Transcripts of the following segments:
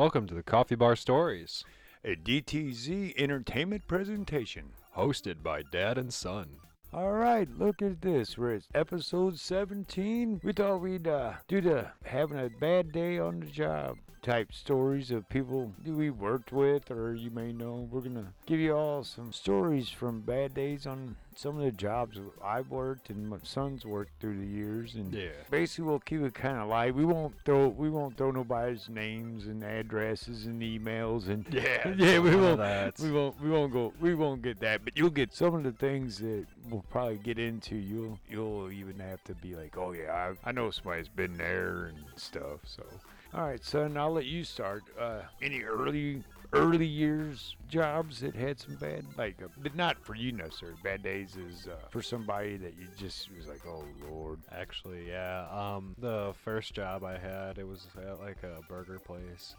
Welcome to the Coffee Bar Stories, a DTZ entertainment presentation. hosted by Dad and Son. All right, look at this. We're at episode 17. We thought we'd uh, do the having a bad day on the job type stories of people we worked with or you may know. We're going to give you all some stories from bad days on some of the jobs I've worked and my son's worked through the years. And Yeah. basically we'll keep it kind of light. We won't throw we won't throw nobody's names and addresses and emails and Yeah, yeah we won't that. we won't we won't go we won't get that but you'll get some of the things that we'll probably get into you'll you'll even have to be like oh yeah I, I know somebody's been there and stuff so all right son I'll let you start uh, any early early years jobs that had some bad like uh, but not for you necessarily bad days is uh, for somebody that you just was like oh lord Actually, yeah. Um, the first job I had, it was at like a burger place.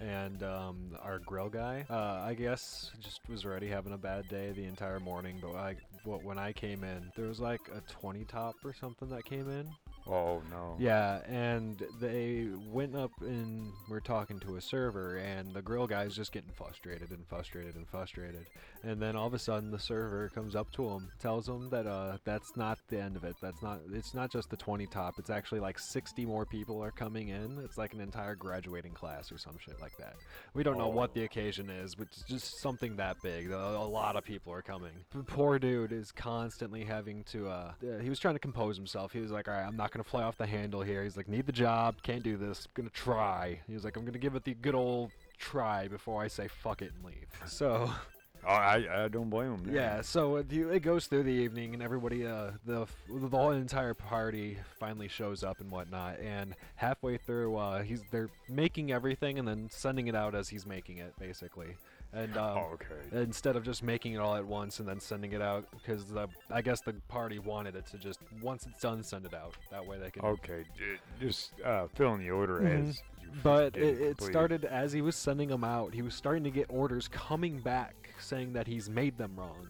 And um, our grill guy, uh, I guess, just was already having a bad day the entire morning. But I, wh- when I came in, there was like a 20 top or something that came in. Oh no Yeah, and they went up and were talking to a server, and the grill guy's just getting frustrated and frustrated and frustrated. And then all of a sudden, the server comes up to him, tells him that uh, that's not the end of it. That's not. It's not just the 20 top. It's actually like 60 more people are coming in. It's like an entire graduating class or some shit like that. We don't know what the occasion is, but it's just something that big. A, a lot of people are coming. The poor dude is constantly having to. Uh, uh, he was trying to compose himself. He was like, "All right, I'm not gonna fly off the handle here." He's like, "Need the job, can't do this. Gonna try." He was like, "I'm gonna give it the good old." Try before I say fuck it and leave. So oh, I, I don't blame him yeah, so it, it goes through the evening, and everybody, uh, the the whole entire party finally shows up and whatnot. And halfway through, uh, he's they're making everything and then sending it out as he's making it, basically. And um, oh, okay instead of just making it all at once and then sending it out, because I guess the party wanted it to just once it's done, send it out. That way they can. Okay, j- just uh, fill in the order Mhm. as you But it, it started as he was sending them out. He was starting to get orders coming back saying that he's made them wrong.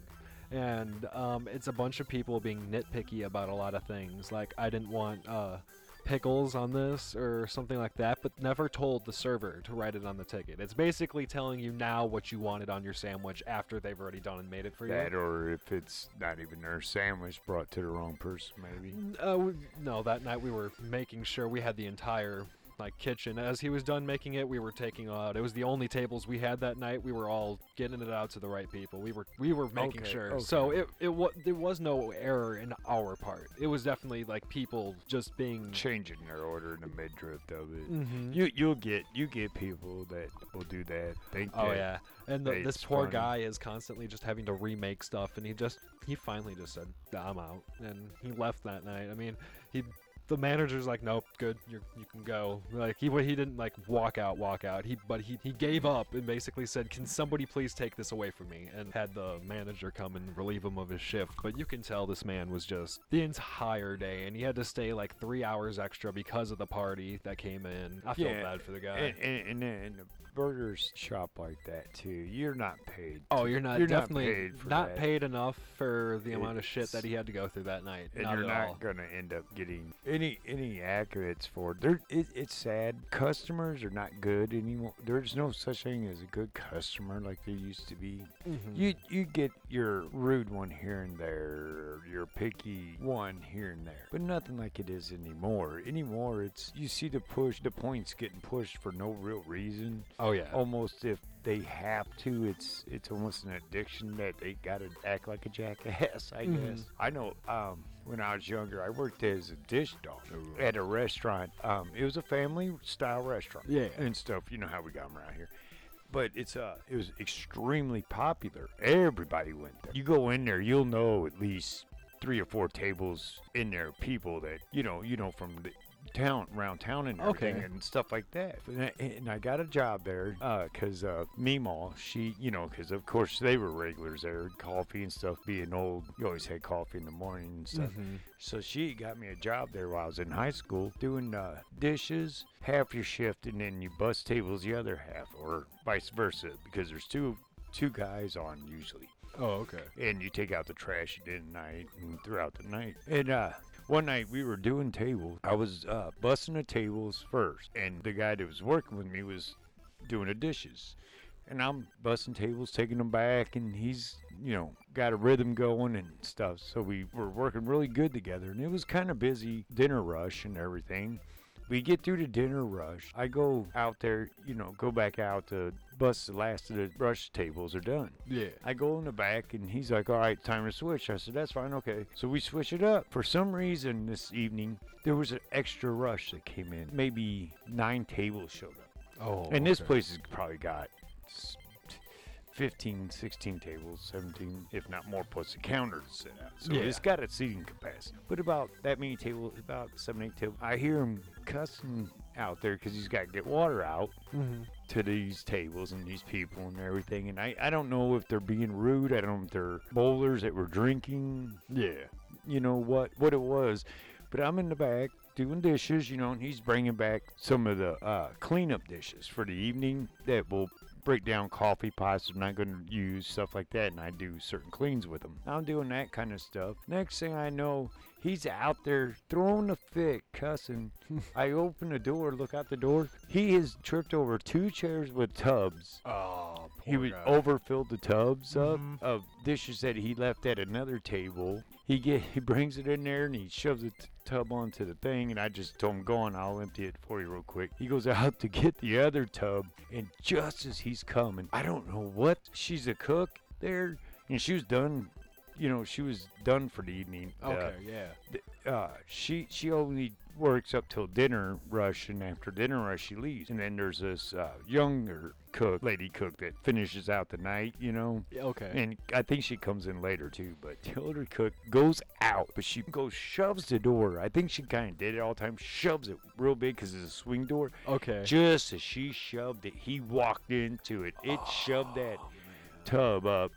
And um, it's a bunch of people being nitpicky about a lot of things. Like, I didn't want uh, pickles on this or something like that, but never told the server to write it on the ticket. It's basically telling you now what you wanted on your sandwich after they've already done and made it for you. that, or if it's not even their sandwich brought to the wrong person, maybe. Uh, we- no, that night we were making sure we had the entire like kitchen. As he was done making it, we were taking out. It was the only tables we had that night. We were all getting it out to the right people. We were we were making Okay, sure. So it it was there was no error in our part. It was definitely like people just being. Changing their order in the mid drift of it. Mhm. You you'll get you get people that will do that. Think Oh that- yeah, and the, this poor funny. guy is constantly just having to remake stuff, and he just he finally just said, "I'm out," and he left that night. I mean, he the manager's like, "Nope, good, you you can go." Like he he didn't like walk out, walk out. He but he he gave up and basically said, "Can somebody please take this away from me?" And had the manager come and relieve him of his shift. But you can tell this man was just the entire day, and he had to stay like three hours extra because of the party that came in. I feel Yeah, bad for the guy. And, and, and, the burgers shop like that too. You're not paid. Oh, you're not you're definitely not paid for not that. paid enough for the amount of shit that he had to go through that night. and not you're not all. gonna end up getting any any accolades for. There, it, it's sad. Customers are not good anymore. There's no such thing as a good customer like there used to be. Mhm. You you get your rude one here and there, your picky one here and there, but nothing like it is anymore. Anymore, it's you see the push, the points getting pushed for no real reason. oh yeah. Almost if they have to, it's it's almost an addiction that they gotta act like a jackass. I Mhm. guess. I know. Um, when I was younger, I worked as a dish dog at a restaurant. Um, it was a family style restaurant Yeah. and stuff. You know how we got 'em around here. But it's uh, it was extremely popular. Everybody went there. You go in there, you'll know at least three or four tables in there, people that you know, you know from the town, around town, and everything, Okay. and stuff like that. And I, and I got a job there because uh, Meemaw, she, you know, because of course they were regulars there, coffee and stuff. Being old, you always had coffee in the morning and stuff. Mhm. So she got me a job there while I was in high school doing uh, dishes, half your shift, and then you bus tables the other half, or vice versa, because there's two two guys on usually, Oh okay. and you take out the trash at night and throughout the night. And uh, one night we were doing tables. I was uh, busting the tables first, and the guy that was working with me was doing the dishes. And I'm busting tables, taking them back, and he's, you know, got a rhythm going and stuff. So we were working really good together, and it was kind of busy, dinner rush and everything. We get through the dinner rush. I go out there, you know, go back out to bust the last of the rush tables are done. Yeah. I go in the back and he's like, all right, time to switch. I said, that's fine, okay. So we switch it up. For some reason this evening, there was an extra rush that came in. Maybe nine tables showed up. Oh. and this okay. place has probably got s- 15, 16 tables, 17, if not more, plus a counter to sit at. So Yeah. it's got a seating capacity. But about that many tables, about seven, eight tables. I hear him cussing out there because he's got to get water out Mhm. to these tables and these people and everything. And I, I don't know if they're being rude. I don't know if they're bowlers that were drinking. Yeah. You know what what it was. But I'm in the back doing dishes, you know, and he's bringing back some of the uh, cleanup dishes for the evening that will break down coffee pots I'm not going to use, stuff like that. And I do certain cleans with them. I'm doing that kind of stuff. Next thing I know, he's out there throwing a fit, cussing. I open the door, look out the door. He has tripped over two chairs with tubs. Oh, He would guy. overfilled the tubs up Mhm. of dishes that he left at another table. He get he brings it in there and he shoves the t- tub onto the thing and I just told him go on I'll empty it for you real quick. He goes out to get the other tub and just as he's coming, I don't know what she's a cook there and she was done. You know she was done for the evening. Uh, Okay. yeah. th- uh, she she only works up till dinner rush, and after dinner rush she leaves. And then there's this uh, younger cook, lady cook, that finishes out the night, you know. Okay. And I think she comes in later too. But the older cook goes out, but she goes shoves the door. I think she kind of did it all the time. Shoves it real big because it's a swing door. okay. Just as she shoved it, he walked into it. It shoved that tub up.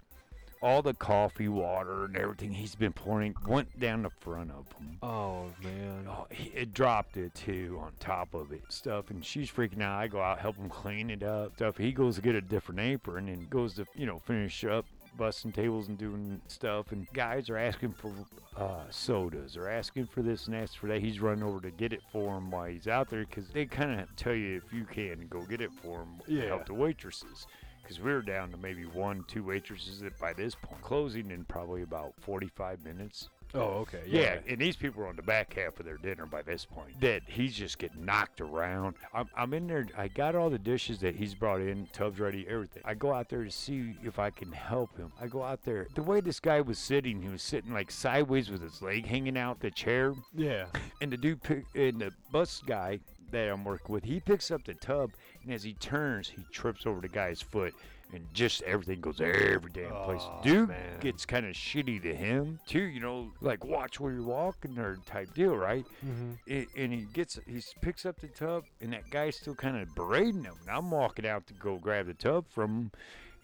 All the coffee, water, and everything he's been pouring went down the front of him. Oh man. Oh, he- it dropped it too on top of it stuff, and she's freaking out. I go out help him clean it up stuff. He goes to get a different apron and goes to you know finish up busting tables and doing stuff. And guys are asking for uh, sodas, they're asking for this and ask for that. He's running over to get it for him while he's out there because they kind of tell you if you can go get it for him. Yeah. Help the waitresses. Because we were down to maybe one, two waitresses that by this point, closing in probably about 45 minutes. Oh, okay. Yeah. Yeah. and these people are on the back half of their dinner by this point. That he's just getting knocked around. I'm, I'm in there. I got all the dishes that he's brought in, tubs ready, everything. I go out there to see if I can help him. I go out there. The way this guy was sitting, he was sitting like sideways with his leg hanging out the chair. Yeah. And the dude, pick, and the bus guy that I'm working with, he picks up the tub, and as he turns, he trips over the guy's foot, and just everything goes every damn place. Aw, Dude man. gets kind of shitty to him too, you know, like watch where you're walking or type deal, right? Mm-hmm. It, and he gets, he picks up the tub, and that guy's still kind of berating him. And I'm walking out to go grab the tub from him.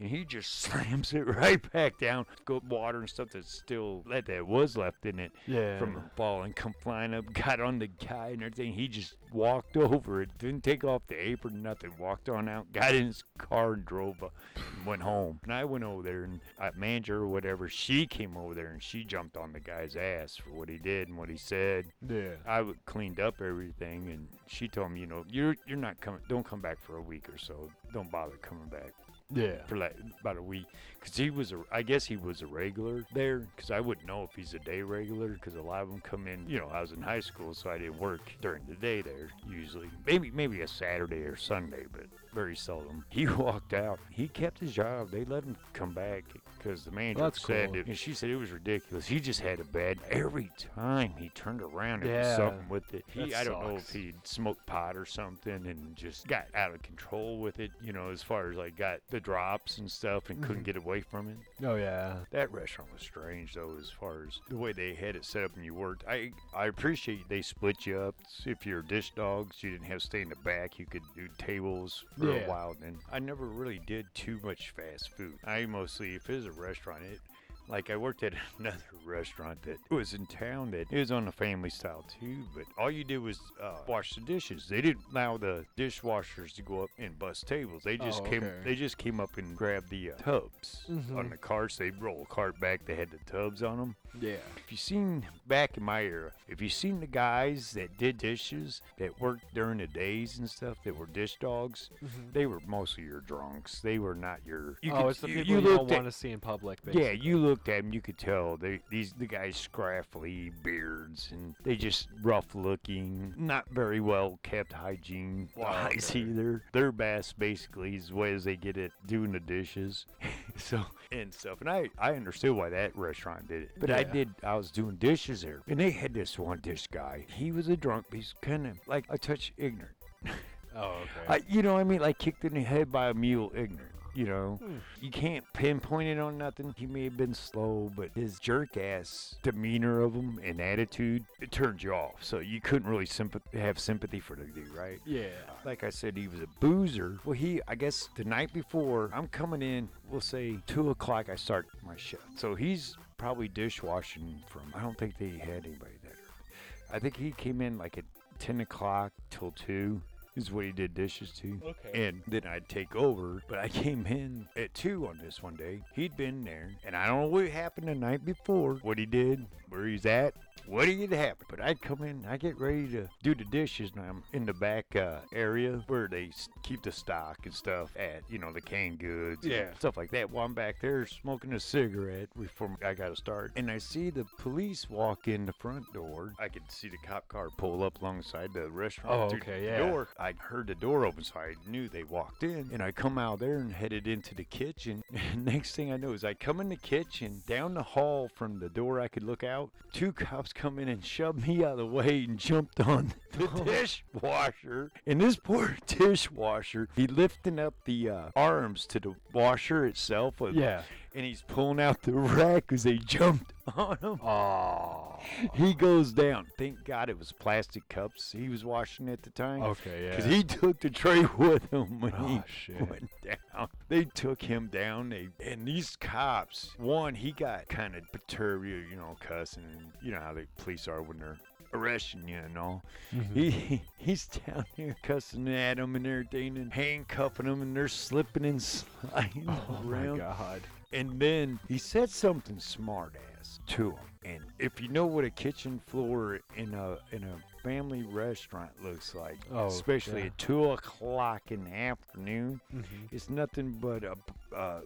And he just slams it right back down. Go water and stuff that's still that that was left in it Yeah. from the ball and come flying up, got on the guy and everything. He just walked over it, didn't take off the apron, nothing. Walked on out, got in his car and drove, uh, and went home. And I went over there, and uh, manager or whatever, she came over there and she jumped on the guy's ass for what he did and what he said. Yeah. I cleaned up everything, and she told me, you know, you're you're not coming. Don't come back for a week or so. Don't bother coming back Yeah. for like about a week because he was a i guess he was a regular there because i wouldn't know if he's a day regular because a lot of them come in you know i was in high school so i didn't work during the day there usually maybe maybe a saturday or sunday but very seldom. He walked out. He kept his job. They let him come back because the manager That's said cool. it, and she said it was ridiculous. He just had a bad every time he turned around and Yeah. did something with it. He i don't know if he smoked pot or something and just got out of control with it you know as far as like got the drops and stuff and couldn't Mhm. get away from it. Oh yeah. that restaurant was strange though as far as the way they had it set up and you worked. I i appreciate they split you up. If you're dish dogs you didn't have to stay in the back. You could do tables for Yeah. a while and i never really did too much fast food i mostly if it was a restaurant it like I worked at another restaurant that was in town that it was on a family style too, but all you did was uh, wash the dishes. They didn't allow the dishwashers to go up and bust tables. They just Oh, came. okay. They just came up and grabbed the uh, tubs on Mhm. the carts. They roll a cart back. They had the tubs on them. Yeah. If you seen back in my era, if you seen the guys that did dishes that worked during the days and stuff that were dish dogs, mm-hmm. they were mostly your drunks. They were not your. You oh, could- it's the you, people you you, don't want to see in public. yeah, you looked at them, you could tell they these the guys scraffly beards and they just rough looking, not very well kept hygiene wise okay. either. Their best basically is the way as they get it doing the dishes. so and stuff. And I I understood why that restaurant did it. But I Yeah. did I was doing dishes there. And they had this one dish guy. He was a drunk, but he's kinda like a touch ignorant. Oh, okay. I, you know, what I mean, like kicked in the head by a mule, ignorant. You know, Hmm. you can't pinpoint it on nothing. He may have been slow, but his jerk ass demeanor of him and attitude it turned you off. So you couldn't really sympath- have sympathy for the dude, right? yeah. Like I said, he was a boozer. Well, he, I guess, the night before, I'm coming in. We'll say two o'clock. I start my shift. So he's probably dishwashing from. I don't think they had anybody that early. I think he came in like at ten o'clock till two. Is what he did dishes to. Okay. And then I'd take over. But I came in at two on this one day. He'd been there, and I don't know what happened the night before. What he did, where he's at, what did happen? But I'd come in, I get ready to do the dishes, and I'm in the back uh, area where they keep the stock and stuff at, you know, the canned goods, and Yeah. stuff like that. While I'm back there smoking a cigarette before I got to start, and I see the police walk in the front door. I could see the cop car pull up alongside the restaurant. Oh, okay, yeah. Door. I heard the door open, so I knew they walked in. And I come out there and headed into the kitchen. Next thing I know is I come in the kitchen, down the hall from the door I could look out. Two cops come in and shoved me out of the way and jumped on the dishwasher. And this poor dishwasher, he lifting up the uh, arms to the washer itself. Yeah. And he's pulling out the rack because they jumped on him. Oh. He goes down. Thank God it was plastic cups he was washing at the time. Okay. Yeah. Because he took the tray with him when he Oh, shit. went down. They took him down. They and these cops. One, he got kind of perturbed, you know, cussing. You know how the police are when they're arresting you and all. Mhm. He he's down there cussing at him and everything, and handcuffing him, and they're slipping and sliding Oh my god. And then he said something smart ass to him. And if you know what a kitchen floor in a in a family restaurant looks like, Oh, especially yeah. at two o'clock in the afternoon, Mhm. it's nothing but a, a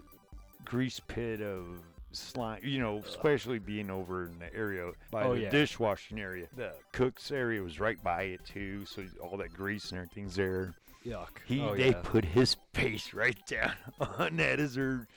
grease pit of slime. You know, especially being over in the area by Oh, the yeah. dishwashing area. The cook's area was right by it too, so all that grease and everything's there. Yuck. He oh, they yeah. put his face right down on that as they're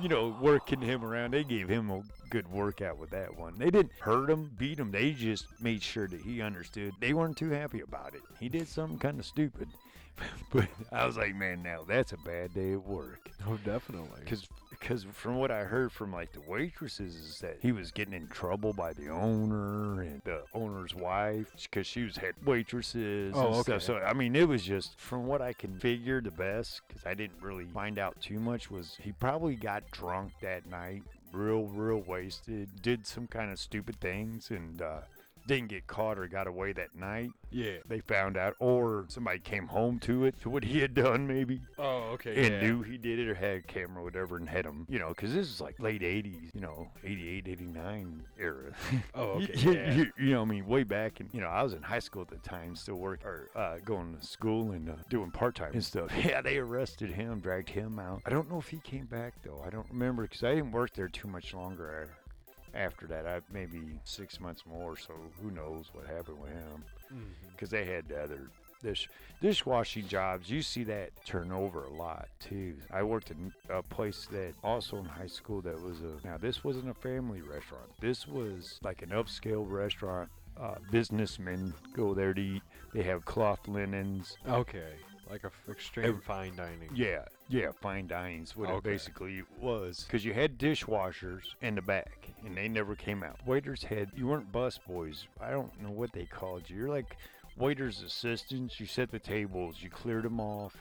you know working him around. They gave him a good workout with that one. They didn't hurt him, beat him. They just made sure that he understood. They weren't too happy about it. He did something kind of stupid. But I was like, man, now that's a bad day at work. Oh, definitely. Because because from what I heard from like the waitresses is that he was getting in trouble by the owner and the owner's wife because she was head waitresses Oh, and okay. stuff. So I mean, it was just from what I can figure the best because I didn't really find out too much was he probably got drunk that night, real real wasted, did some kind of stupid things and. uh didn't get caught or got away that night. Yeah. They found out, or somebody came home to it, to what he had done, maybe Oh, okay. and yeah. knew he did it or had a camera or whatever and had him, you know, because this is like late 80s, you know, 88, 89 era. Oh, okay. you, yeah. you- you know, I mean, way back, and you know, I was in high school at the time, still work or uh, going to school and uh, doing part time and stuff. Yeah, they arrested him, dragged him out. I don't know if he came back though. I don't remember because I didn't work there too much longer. After that, I maybe six months more. So who knows what happened with him? Because they had other dish dishwashing jobs. You see that turn over a lot too. I worked in a place that also in high school that was a now this wasn't a family restaurant. This was like an upscale restaurant. Uh, businessmen go there to eat. They have cloth linens. Okay. Like a f- extreme Ev- fine dining. Yeah, yeah, fine dining's what it basically was. Because you had dishwashers in the back, and they never came out. Waiters had you weren't bus boys. I don't know what they called you. You're like waiters' assistants. You set the tables, you cleared them off,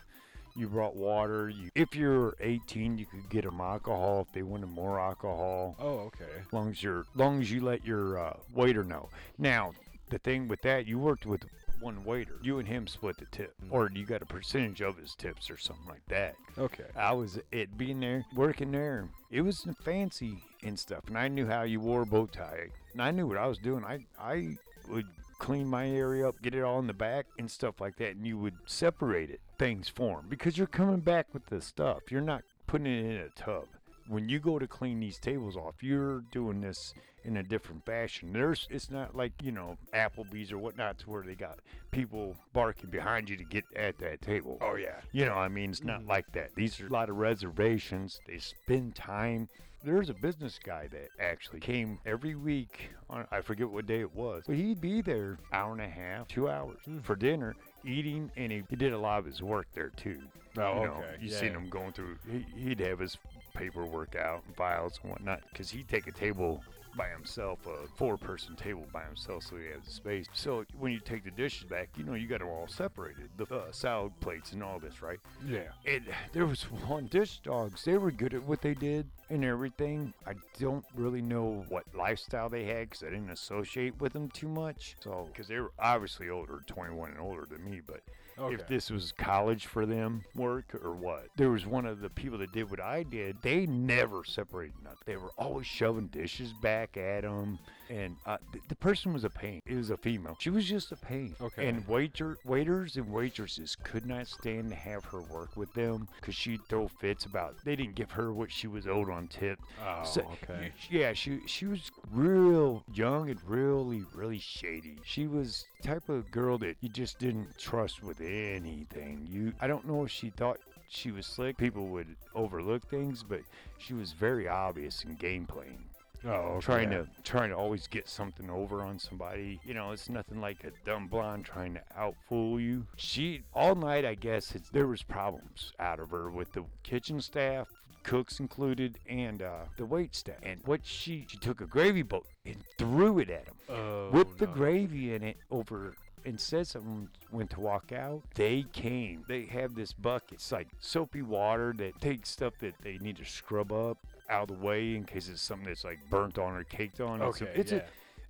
You brought water. You, if you're 18, you could get them alcohol if they wanted more alcohol. Oh, okay. As long as you're, long as you let your uh, waiter know. Now, the thing with that, you worked with one waiter. You and him split the tip, Mm. or you got a percentage of his tips or something like that. Okay. I was it being there, working there. It was fancy and stuff, and I knew how you wore a bow tie, and I knew what I was doing. I I would clean my area up, get it all in the back and stuff like that, and you would separate it things for because you're coming back with the stuff. You're not putting it in a tub. When you go to clean these tables off, you're doing this in a different fashion. There's it's not like, you know, Applebee's or whatnot to where they got people barking behind you to get at that table. Oh yeah. You know, I mean, it's not Mhm. like that. These are a lot of reservations. They spend time. There's a business guy that actually came every week on I forget what day it was, but he'd be there hour and a half, two hours Hmm. for dinner, eating, and he, he did a lot of his work there too. Oh, you know, okay. You yeah. seen him going through. He, he'd have his paperwork out and files and whatnot because he'd take a table by himself, a four-person table by himself, so he had the space. So when you take the dishes back, you know you got them all separated, the uh, salad plates and all this, right? Yeah. And there was one dish dogs. They were good at what they did and everything. I don't really know what lifestyle they had because I didn't associate with them too much. So because they were obviously older, 21 and older than me, but Okay. if this was college for them work or what. There was one of the people that did what I did. They never separated nothing. They were always shoving dishes back at them. And uh, th- the person was a pain. It was a female. She was just a pain. Okay. And waiter, waiters and waitresses could not stand to have her work with them because she'd throw fits about they didn't give her what she was owed on tip. oh, So- okay. Yeah, she she was real young and really really shady. She was type of girl that you just didn't trust with anything. You I don't know if she thought she was slick. People would overlook things, but she was very obvious in game playing. Oh, okay. Trying to trying to always get something over on somebody. You know, it's nothing like a dumb blonde trying to outfool you. She all night, I guess, it's, there was problems out of her with the kitchen staff, cooks included, and uh, the wait staff. And what she she took a gravy boat and threw it at them, Oh, whipped the gravy in it over. And said something went to walk out. They came. They have this bucket. It's like soapy water that takes stuff that they need to scrub up out of the way in case it's something that's like burnt on or caked on. It's a- it's yeah. a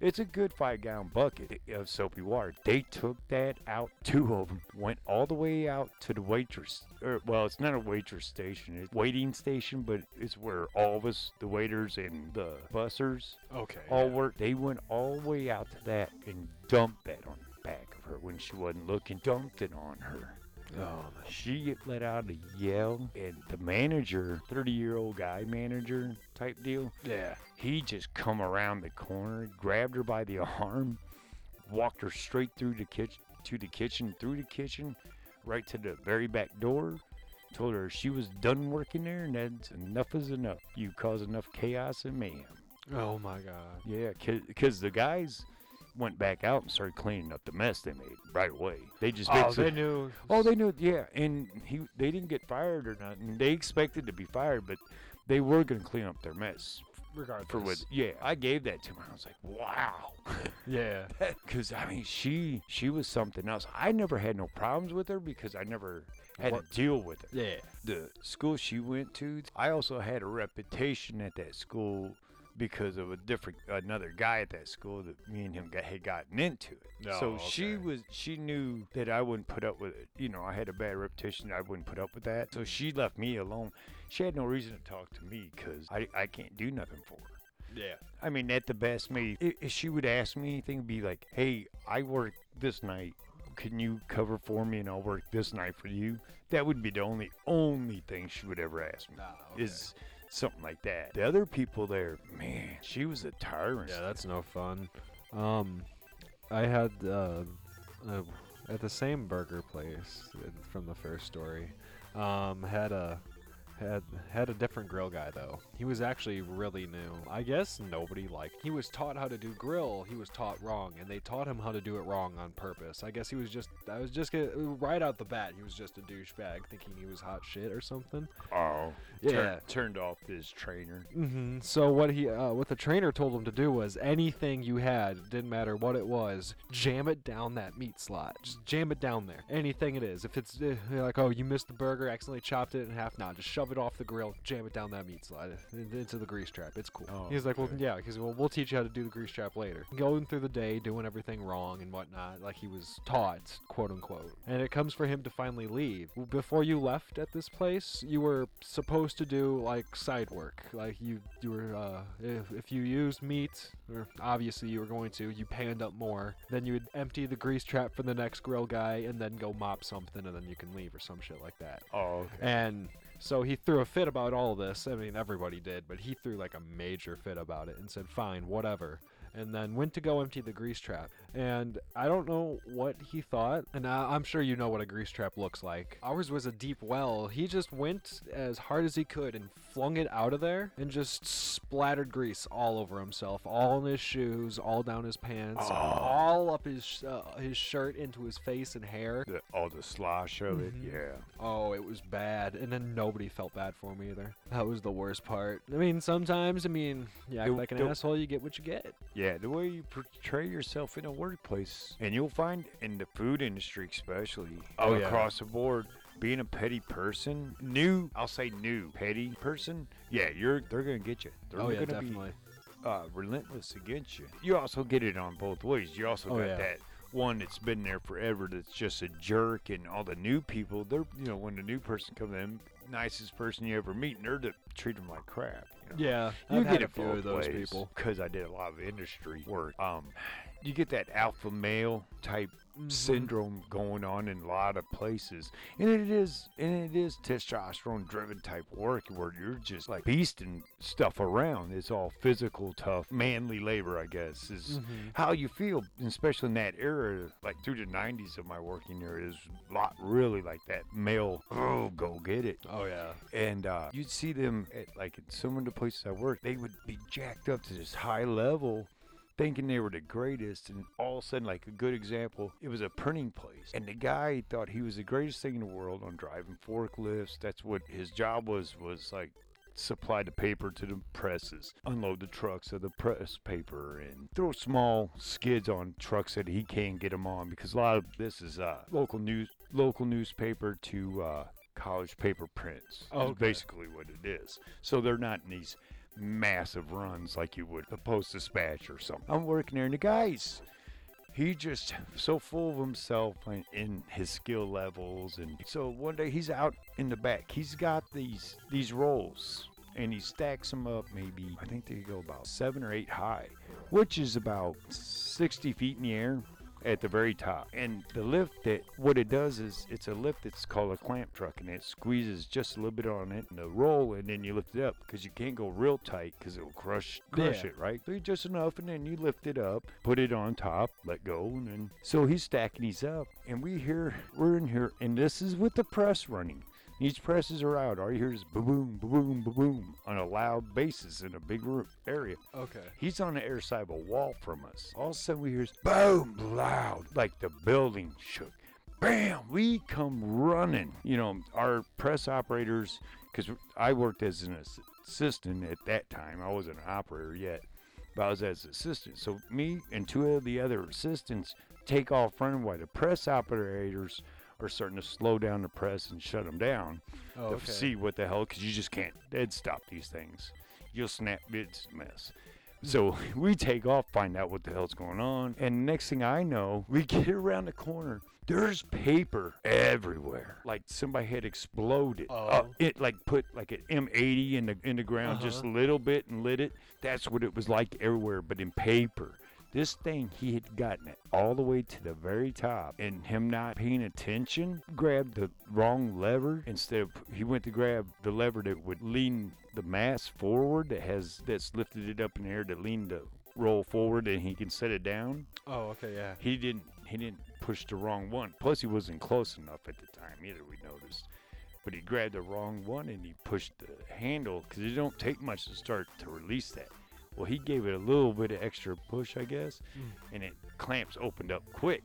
it's a good five gallon bucket of soapy water. They took that out, two of them, went all the way out to the waitress. Or, well, it's not a waitress station, it's a waiting station, but it's where all of us, the waiters and the bussers, okay. all yeah. work. They went all the way out to that and dumped that on the back of her when she wasn't looking, dumped it on her. Oh, She let out a yell, and the manager, 30 year old guy manager type deal, yeah. he just come around the corner, grabbed her by the arm, walked her straight through the kitchen to the kitchen, through the kitchen, right to the very back door. Told her she was done working there, and that's enough is enough. You cause enough chaos and mayhem. Oh my God. Yeah, because the guys went back out and started cleaning up the mess they made right away. They just Oh, fixed it. Oh, they knew. Oh, they knew, yeah, and he they didn't get fired or nothing. They expected to be fired, but they were gonna clean up their mess regardless. for what. Yeah, I gave that to him. I was like, wow, Yeah. because I mean, she she was something else. I never had no problems with her because I never had What- to deal with her. Yeah. The school she went to, I also had a reputation at that school. Because of a different another guy at that school that me and him got, had gotten into it, so Oh, she was she knew that I wouldn't put up with it. You know, I had a bad reputation. I wouldn't put up with that. So she left me alone. She had no reason to talk to me because I, I can't do nothing for her. Yeah. I mean, at the best, me if, she would ask me anything, be like, "Hey, I work this night. Can you cover for me, and I'll work this night for you?" That would be the only only thing she would ever ask me. Nah, Is something like that. The other people there, man, she was a tyrant. Yeah, that's no fun. Um, I had uh, uh, at the same burger place from the first story. Um, had a had had a different grill guy though. He was actually really new. I guess nobody liked. He was taught how to do grill. He was taught wrong, and they taught him how to do it wrong on purpose. I guess he was just. I was just gonna, right out the bat. He was just a douchebag, thinking he was hot shit or something. Oh, Yeah. Tur- turned off his trainer. hmm So what he, uh, what the trainer told him to do was anything you had, didn't matter what it was, jam it down that meat slot. Just jam it down there. Anything it is. If it's uh, like, oh, you missed the burger, accidentally chopped it in half, nah, just shove it off the grill, jam it down that meat slot uh, into the grease trap. It's cool. Oh, He's like, well, okay. yeah, because well, we'll teach you how to do the grease trap later. Going through the day, doing everything wrong and whatnot, like he was taught, quote unquote. And it comes for him to finally leave. Before you left at this place, you were supposed to do like side work. Like you, you were, uh, if, if you used meat, or obviously you were going to, you panned up more. Then you would empty the grease trap for the next grill guy, and then go mop something, and then you can leave or some shit like that. Oh, okay. And so he threw a fit about all this. I mean, everybody did, but he threw like a major fit about it and said, fine, whatever. And then went to go empty the grease trap. And I don't know what he thought. And I'm sure you know what a grease trap looks like. Ours was a deep well. He just went as hard as he could and flung it out of there and just splattered grease all over himself, all in his shoes, all down his pants, Oh. all up his uh, his shirt into his face and hair. The, all the slosh of it, Mhm. yeah. Oh, it was bad. And then nobody felt bad for me either. That was the worst part. I mean, sometimes, I mean, you act The- like an the- asshole, you get what you get. Yeah, the way you portray yourself in a workplace, and you'll find in the food industry, especially Oh, yeah. across the board, being a petty person, new, I'll say new, petty person. Yeah, you're they're gonna get you. They're oh, yeah, gonna definitely. be uh, relentless against you. You also get it on both ways. You also Oh, got yeah. that one that's been there forever that's just a jerk, and all the new people, they're you know when the new person comes in, nicest person you ever meet, and they're to treat them like crap. You know? Yeah, You I've get it a few of those people. Because I did a lot of industry work. Um, you get that alpha male type Mhm. syndrome going on in a lot of places, and it is and it is testosterone driven type work where you're just like beasting stuff around. It's all physical, tough, manly labor. I guess is Mhm. how you feel, especially in that era, like through the '90s of my working era, is a lot really like that male. Oh, go get it Oh, yeah. and uh, you'd see them at like at some of the places I worked, they would be jacked up to this high level, thinking they were the greatest, and all of a sudden, like a good example, it was a printing place, and the guy thought he was the greatest thing in the world on driving forklifts. That's what his job was was like supply the paper to the presses, unload the trucks of the press paper, and throw small skids on trucks that he can't get them on because a lot of this is uh, local news, local newspaper to uh, college paper prints. Oh, okay. basically what it is. So they're not in these massive runs like you would the Post Dispatch or something. I'm working there, and the guys. He just so full of himself and in his skill levels, and so one day he's out in the back. He's got these these rolls, and he stacks them up. Maybe I think they go about seven or eight high, which is about 60 feet in the air at the very top. And the lift that what it does is it's a lift that's called a clamp truck and it squeezes just a little bit on it and the roll and then you lift it up because you can't go real tight because it'll crush crush Yeah. it, right? So just enough and then you lift it up, put it on top, let go and then so he's stacking these up and we hear we're in here and this is with the press running. These presses are out. All you hear is boom, boom, boom, boom, on a loud basis in a big room area. Okay. He's on the air side of a wall from us. All of a sudden we hear boom loud, like the building shook. Bam! We come running. You know, our press operators, because I worked as an assistant at that time. I wasn't an operator yet, but I was as assistant. So me and two of the other assistants take off running while the press operators are starting to slow down the press and shut them down Oh, to okay. see what the hell, because you just can't dead stop these things. You'll snap, it's a mess. So we take off, find out what the hell's going on, and next thing I know, we get around the corner. There's paper everywhere, like somebody had exploded. Uh, Oh. it like put like an M80 in the in the ground just a Uh-huh. little bit and lit it. That's what it was like everywhere, but in paper. This thing, he had gotten it all the way to the very top, and him not paying attention, grabbed the wrong lever instead of he went to grab the lever that would lean the mass forward that has that's lifted it up in the air to lean the roll forward, and he can set it down. Oh, okay, yeah. He didn't. He didn't push the wrong one. Plus, he wasn't close enough at the time either. We noticed. but he grabbed the wrong one and he pushed the handle because it don't take much to start to release that. Well, he gave it a little bit of extra push, I guess, Mm. and it clamps opened up quick.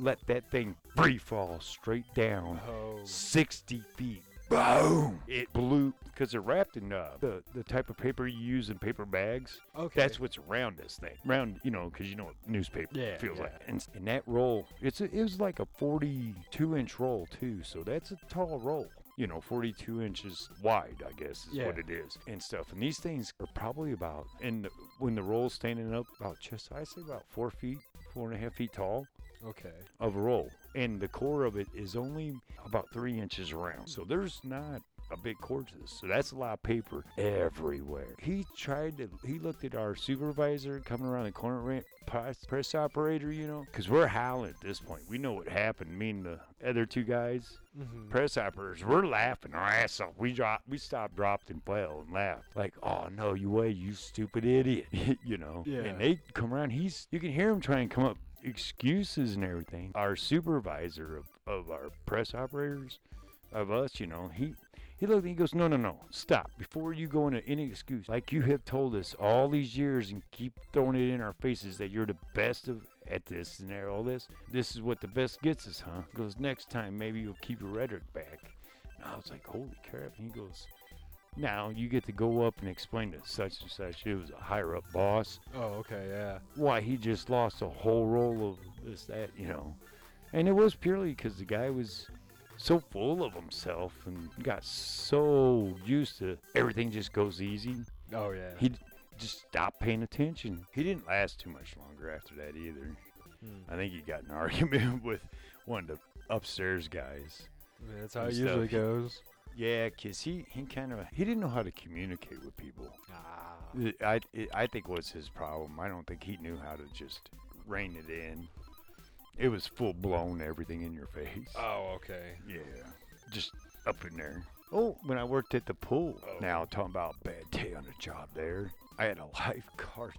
Let that thing free fall straight down Oh. 60 feet. Boom! It blew because they're wrapped in uh, the the type of paper you use in paper bags. Okay. That's what's around this thing. Around, you know, because you know what newspaper Yeah, feels yeah. like. And, and that roll, it's a, it was like a 42 inch roll too. So that's a tall roll. You know, 42 inches wide, I guess is what it is, and stuff. And these things are probably about, and when the roll's standing up about just, I say about four feet, four and a half feet tall Okay. of a roll, and the core of it is only about three inches around. So there's not a big this. So that's a lot of paper everywhere. He tried to. He looked at our supervisor coming around the corner, ran- press, press operator, you know, because we're howling at this point. We know what happened. Me and the other two guys, Mm-hmm. press operators, we're laughing our ass off. We dropped, we stopped, dropped, and fell and laughed. Like, oh no, you way, you stupid idiot, you know. Yeah. And they come around. He's, you can hear him trying to come up excuses and everything. Our supervisor of, of our press operators, of us, you know, he. He looked and he goes, No, no, no, stop. Before you go into any excuse, like you have told us all these years and keep throwing it in our faces that you're the best of at this and all this. This is what the best gets us, huh? He goes, Next time, maybe you'll keep your rhetoric back. And I was like, Holy crap. And he goes, Now you get to go up and explain to such and such. It was a higher up boss Oh, okay. Yeah. why he just lost a whole roll of this, that, you know. And it was purely because the guy was so full of himself and got so used to everything just goes easy. Oh, yeah. He just stopped paying attention. He didn't last too much longer after that either. Hmm. I think he got in an argument with one of the upstairs guys. Yeah, that's how it usually goes. Yeah, 'cause he, he kind of he didn't know how to communicate with people. Ah. I, I, I think was his problem. I don't think he knew how to just rein it in. It was full blown everything in your face. Oh, okay. yeah, just up in there. Oh, when I worked at the pool. Oh. Now talking about bad day on the job there. I had a lifeguard.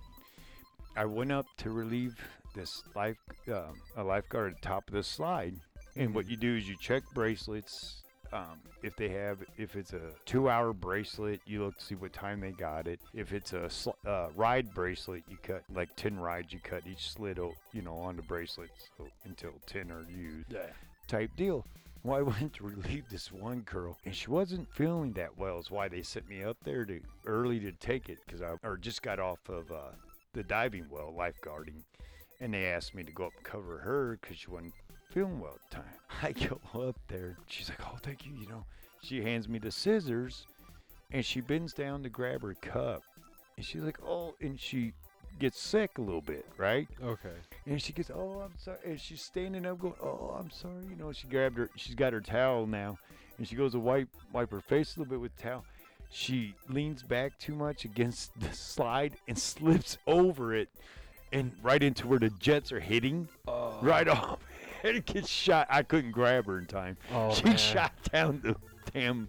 I went up to relieve this life um, a lifeguard at the top of the slide, and what you do is you check bracelets. Um, if they have, if it's a two-hour bracelet, you look to see what time they got it. If it's a sl- uh, ride bracelet, you cut like ten rides. You cut each slit, you know, on the bracelet so until ten are used Yeah. type deal. Well, I went to relieve this one girl, and she wasn't feeling that well. Is why they sent me up there to early to take it because I or just got off of uh, the diving well, lifeguarding, and they asked me to go up and cover her because she wasn't feeling well at the time. I go up there. She's like, "Oh, thank you." You know, she hands me the scissors, and she bends down to grab her cup, and she's like, "Oh," and she gets sick a little bit, right? Okay. And she gets, oh, I'm sorry. And she's standing up, going, oh, I'm sorry. You know, she grabbed her. She's got her towel now, and she goes to wipe wipe her face a little bit with towel. She leans back too much against the slide and slips over it, and right into where the jets are hitting, Oh. right off, it gets shot. I couldn't grab her in time. Oh, she man. shot down the damn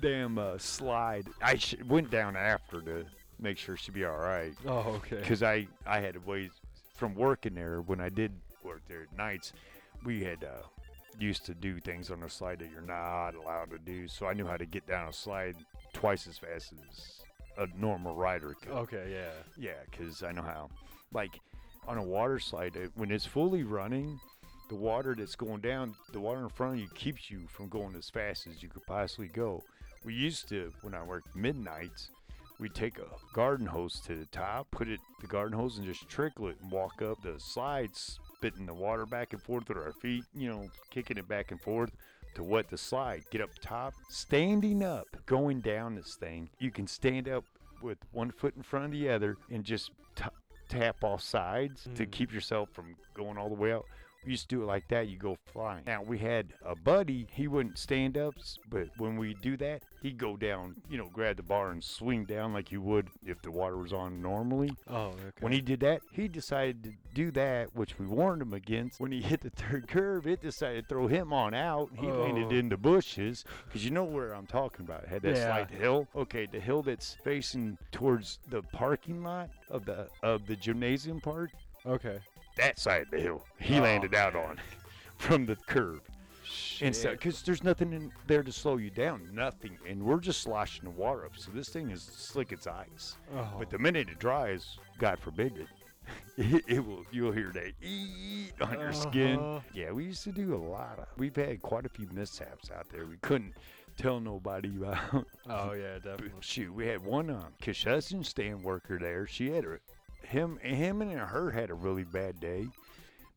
damn uh, slide. I sh- went down after to make sure she'd be all right Oh, okay. because I I had ways from working there when I did work there at nights. We had uh, used to do things on the slide that you're not allowed to do, so I knew how to get down a slide twice as fast as a normal rider could. Okay. Yeah. Yeah, because I know how. Like on a water slide, uh, when it's fully running, the water that's going down, the water in front of you keeps you from going as fast as you could possibly go. We used to, when I worked midnights, we'd take a garden hose to the top, put it the garden hose, and just trickle it and walk up the slides, spitting the water back and forth with our feet, you know, kicking it back and forth to wet the slide. Get up top, standing up, going down this thing. You can stand up with one foot in front of the other and just t- tap all sides to Mm. keep yourself from going all the way out. We used to do it like that, you go flying. Now, we had a buddy, he wouldn't stand up, s- but when we do that, he'd go down, you know, grab the bar and swing down like you would if the water was on normally. Oh, okay. When he did that, he decided to do that, which we warned him against. When he hit the third curve, it decided to throw him on out. He landed Oh. in the bushes because you know where I'm talking about. It had that Yeah. slight hill. Okay, the hill that's facing towards the parking lot of the of the gymnasium part. Okay. That side of the hill, he Oh, landed out man. on from the curve. and shit. because there's nothing in there to slow you down, nothing, and we're just sloshing the water up. So this thing is slick as ice. Oh. But the minute it dries, God forbid it, it, it will. You'll hear that eat on your skin. Uh-huh. Yeah, we used to do a lot of. We've had quite a few mishaps out there. We couldn't tell nobody about. Oh yeah, definitely. Shoot, we had one um, concession stand worker there. She had a, him, him and her had a really bad day.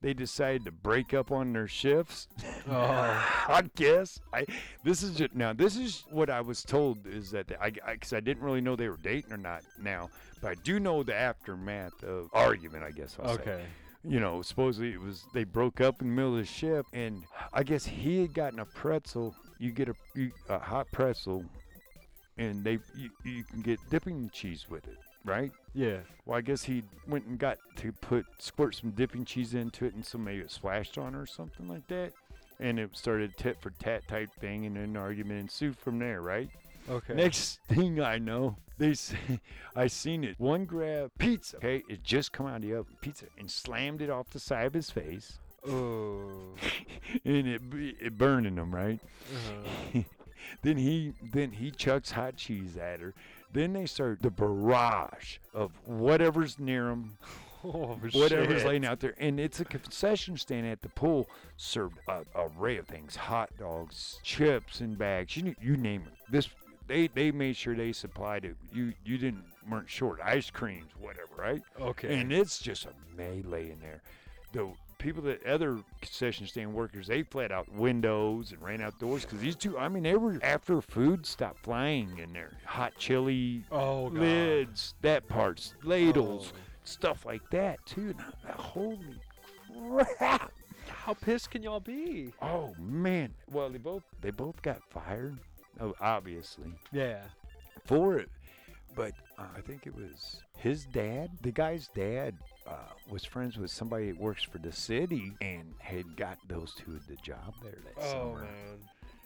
They decided to break up on their shifts. Oh. I guess I. This is just, now. This is what I was told is that the, I because I, didn't really know they were dating or not now, but I do know the aftermath of argument. I guess I'll say Okay. you know, supposedly it was they broke up in the middle of the ship, and I guess he had gotten a pretzel. You get a, a hot pretzel, and they you, you can get dipping cheese with it, right? Yeah. Well, I guess he went and got to put squirt some dipping cheese into it, and so maybe it splashed on her or something like that, and it started a tit for tat type thing, and an argument ensued from there, right? Okay. Next thing I know, they say, I seen it. One grab pizza. Okay, it just come out of the oven, pizza, and slammed it off the side of his face, Oh. and it it burning him right. Uh, Then he then he chucks hot cheese at her. Then they start the barrage of whatever's near them. oh whatever's shit. laying out there, and it's a concession stand at the pool. Served a array of things: hot dogs, chips and bags, you you name it. This they they made sure they supplied it. You you didn't weren't short. Ice creams, whatever, right? Okay. And it's just a melee in there. The people that other concession stand workers, they flat out windows and ran outdoors because these two, I mean, they were after food stopped flying in there. Hot chili oh god. lids, that parts, ladles, Oh. stuff like that too. And I- holy crap! How pissed can y'all be? Oh man. Well, they both they both got fired. Oh, obviously Yeah. for it. But uh, I think it was his dad. The guy's dad uh, was friends with somebody that works for the city and had got those two the job there that Oh summer. man.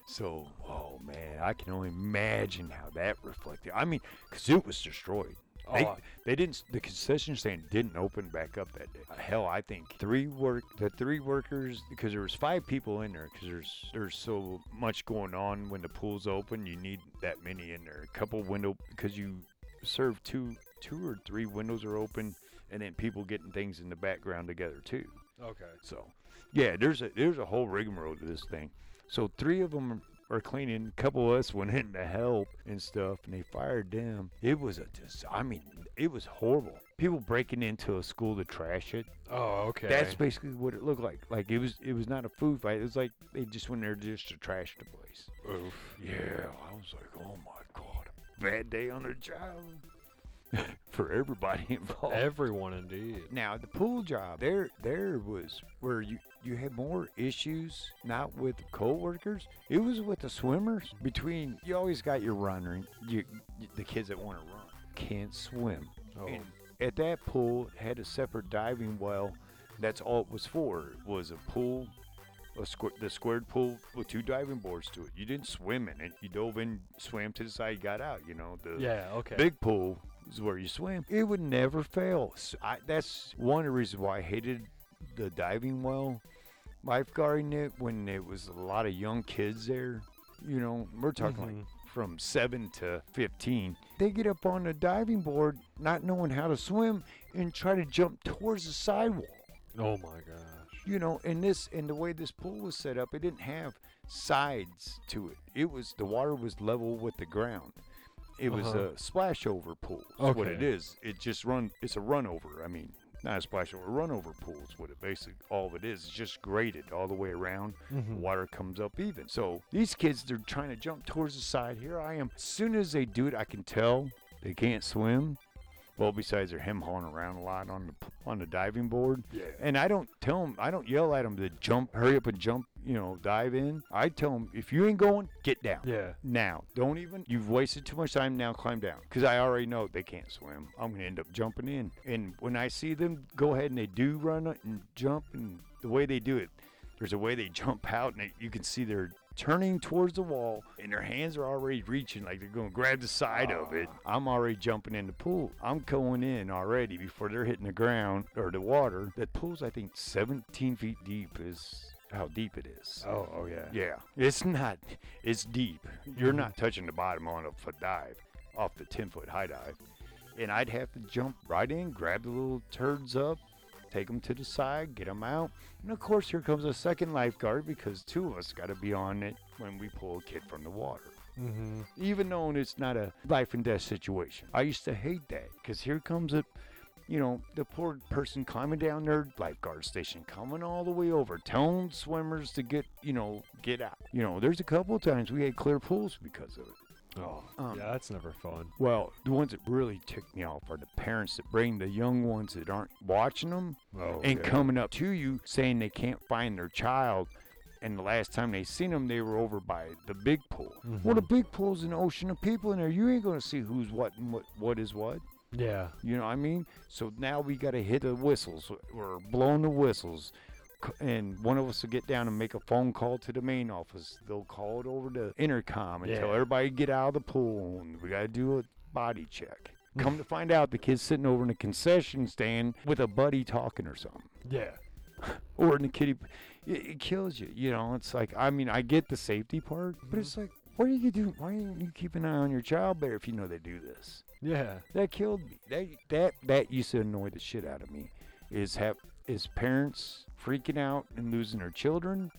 So, oh man, I can only imagine how that reflected. I mean, because it was destroyed. They, Oh. they didn't. The concession stand didn't open back up that day. Uh, hell, I think three work. The three workers because there was five people in there because there's there's so much going on when the pool's open. You need that many in there. A couple window because you serve two two or three windows are open, and then people getting things in the background together too. Okay. So, yeah, there's a there's a whole rigmarole to this thing. So three of them are cleaning. A couple of us went in to help and stuff, and they fired them. It was a dis- I mean, it was horrible. People breaking into a school to trash it. Oh okay. That's basically what it looked like. Like it was it was not a food fight. It was like they just went there just to trash the place. Oof. Yeah, I was like, oh my god, bad day on the job for everybody involved. Everyone indeed. Now the pool job, there there was where you you had more issues not with co-workers. It was with the swimmers. Between you always got your runner, you, you the kids that want to run can't swim. Oh. And at that pool had a separate diving well. That's all it was for. It Was a pool, a squ- the squared pool with two diving boards to it. You didn't swim in it. You dove in, swam to the side, got out. You know the Yeah. Okay. Big pool is where you swim. It would never fail. S I that's one of the reasons why I hated the diving well lifeguarding it when it was a lot of young kids there. You know, we're talking like Mhm. from seven to fifteen. They get up on the diving board not knowing how to swim and try to jump towards the sidewall. Oh my gosh. You know, and this and the way this pool was set up, it didn't have sides to it. It was the water was level with the ground. It was Uh-huh. a splash over pool. is What Okay. it is. It just run. It's a run over. I mean, not a splash over. A run over pool is what it basically all of it is. It's just graded all the way around. Mhm. Water comes up even. So these kids, they're trying to jump towards the side. Here I am. As soon as they do it, I can tell they can't swim. Well, besides they're him hauling around a lot on the on the diving board. Yeah. And I don't tell them, I don't yell at them to jump, hurry up and jump, you know, dive in. I tell them, if you ain't going, get down. Yeah. Now, don't even, you've wasted too much time, now climb down. Because I already know they can't swim. I'm going to end up jumping in. And when I see them go ahead and they do run and jump, and the way they do it, there's a way they jump out and they, you can see they're turning towards the wall and their hands are already reaching like they're going to grab the side of it. I'm already jumping in the pool. I'm going in already before they're hitting the ground or the water. That pool's I think 17 feet deep is how deep it is. Oh, oh yeah. Yeah, it's not. It's deep. You're not touching the bottom on a foot dive, off the ten foot high dive, and I'd have to jump right in, grab the little turds up, take them to the side, get them out, and of course here comes a second lifeguard because two of us got to be on it when we pull a kid from the water. Mm-hmm. Even though it's not a life and death situation, I used to hate that because here comes a you know, the poor person climbing down their lifeguard station, coming all the way over, telling swimmers to get, you know, get out. You know, there's a couple of times we had clear pools because of it. Oh, Um, yeah, that's never fun. Well, the ones that really tick me off are the parents that bring the young ones that aren't watching them Oh, and coming up to you saying they can't find their child. And the last time they seen them, they were over by the big pool. Well, the big pool's an ocean of people in there. You ain't gonna see who's what and what what is what. Yeah. You know what I mean? So now we got to hit the whistles. We're blowing the whistles. And one of us will get down and make a phone call to the main office. They'll call it over the intercom and tell everybody to get out of the pool. And we got to do a body check. Come to find out, the kid's sitting over in a concession stand with a buddy talking or something. Yeah. Or in the kitty. It, it kills you. You know, it's like, I mean, I get the safety part, but Mhm. it's like, what are you doing? Why aren't you keeping an eye on your child bear if you know they do this? Yeah. That killed me. That that that used to annoy the shit out of me. Is have is parents freaking out and losing their children,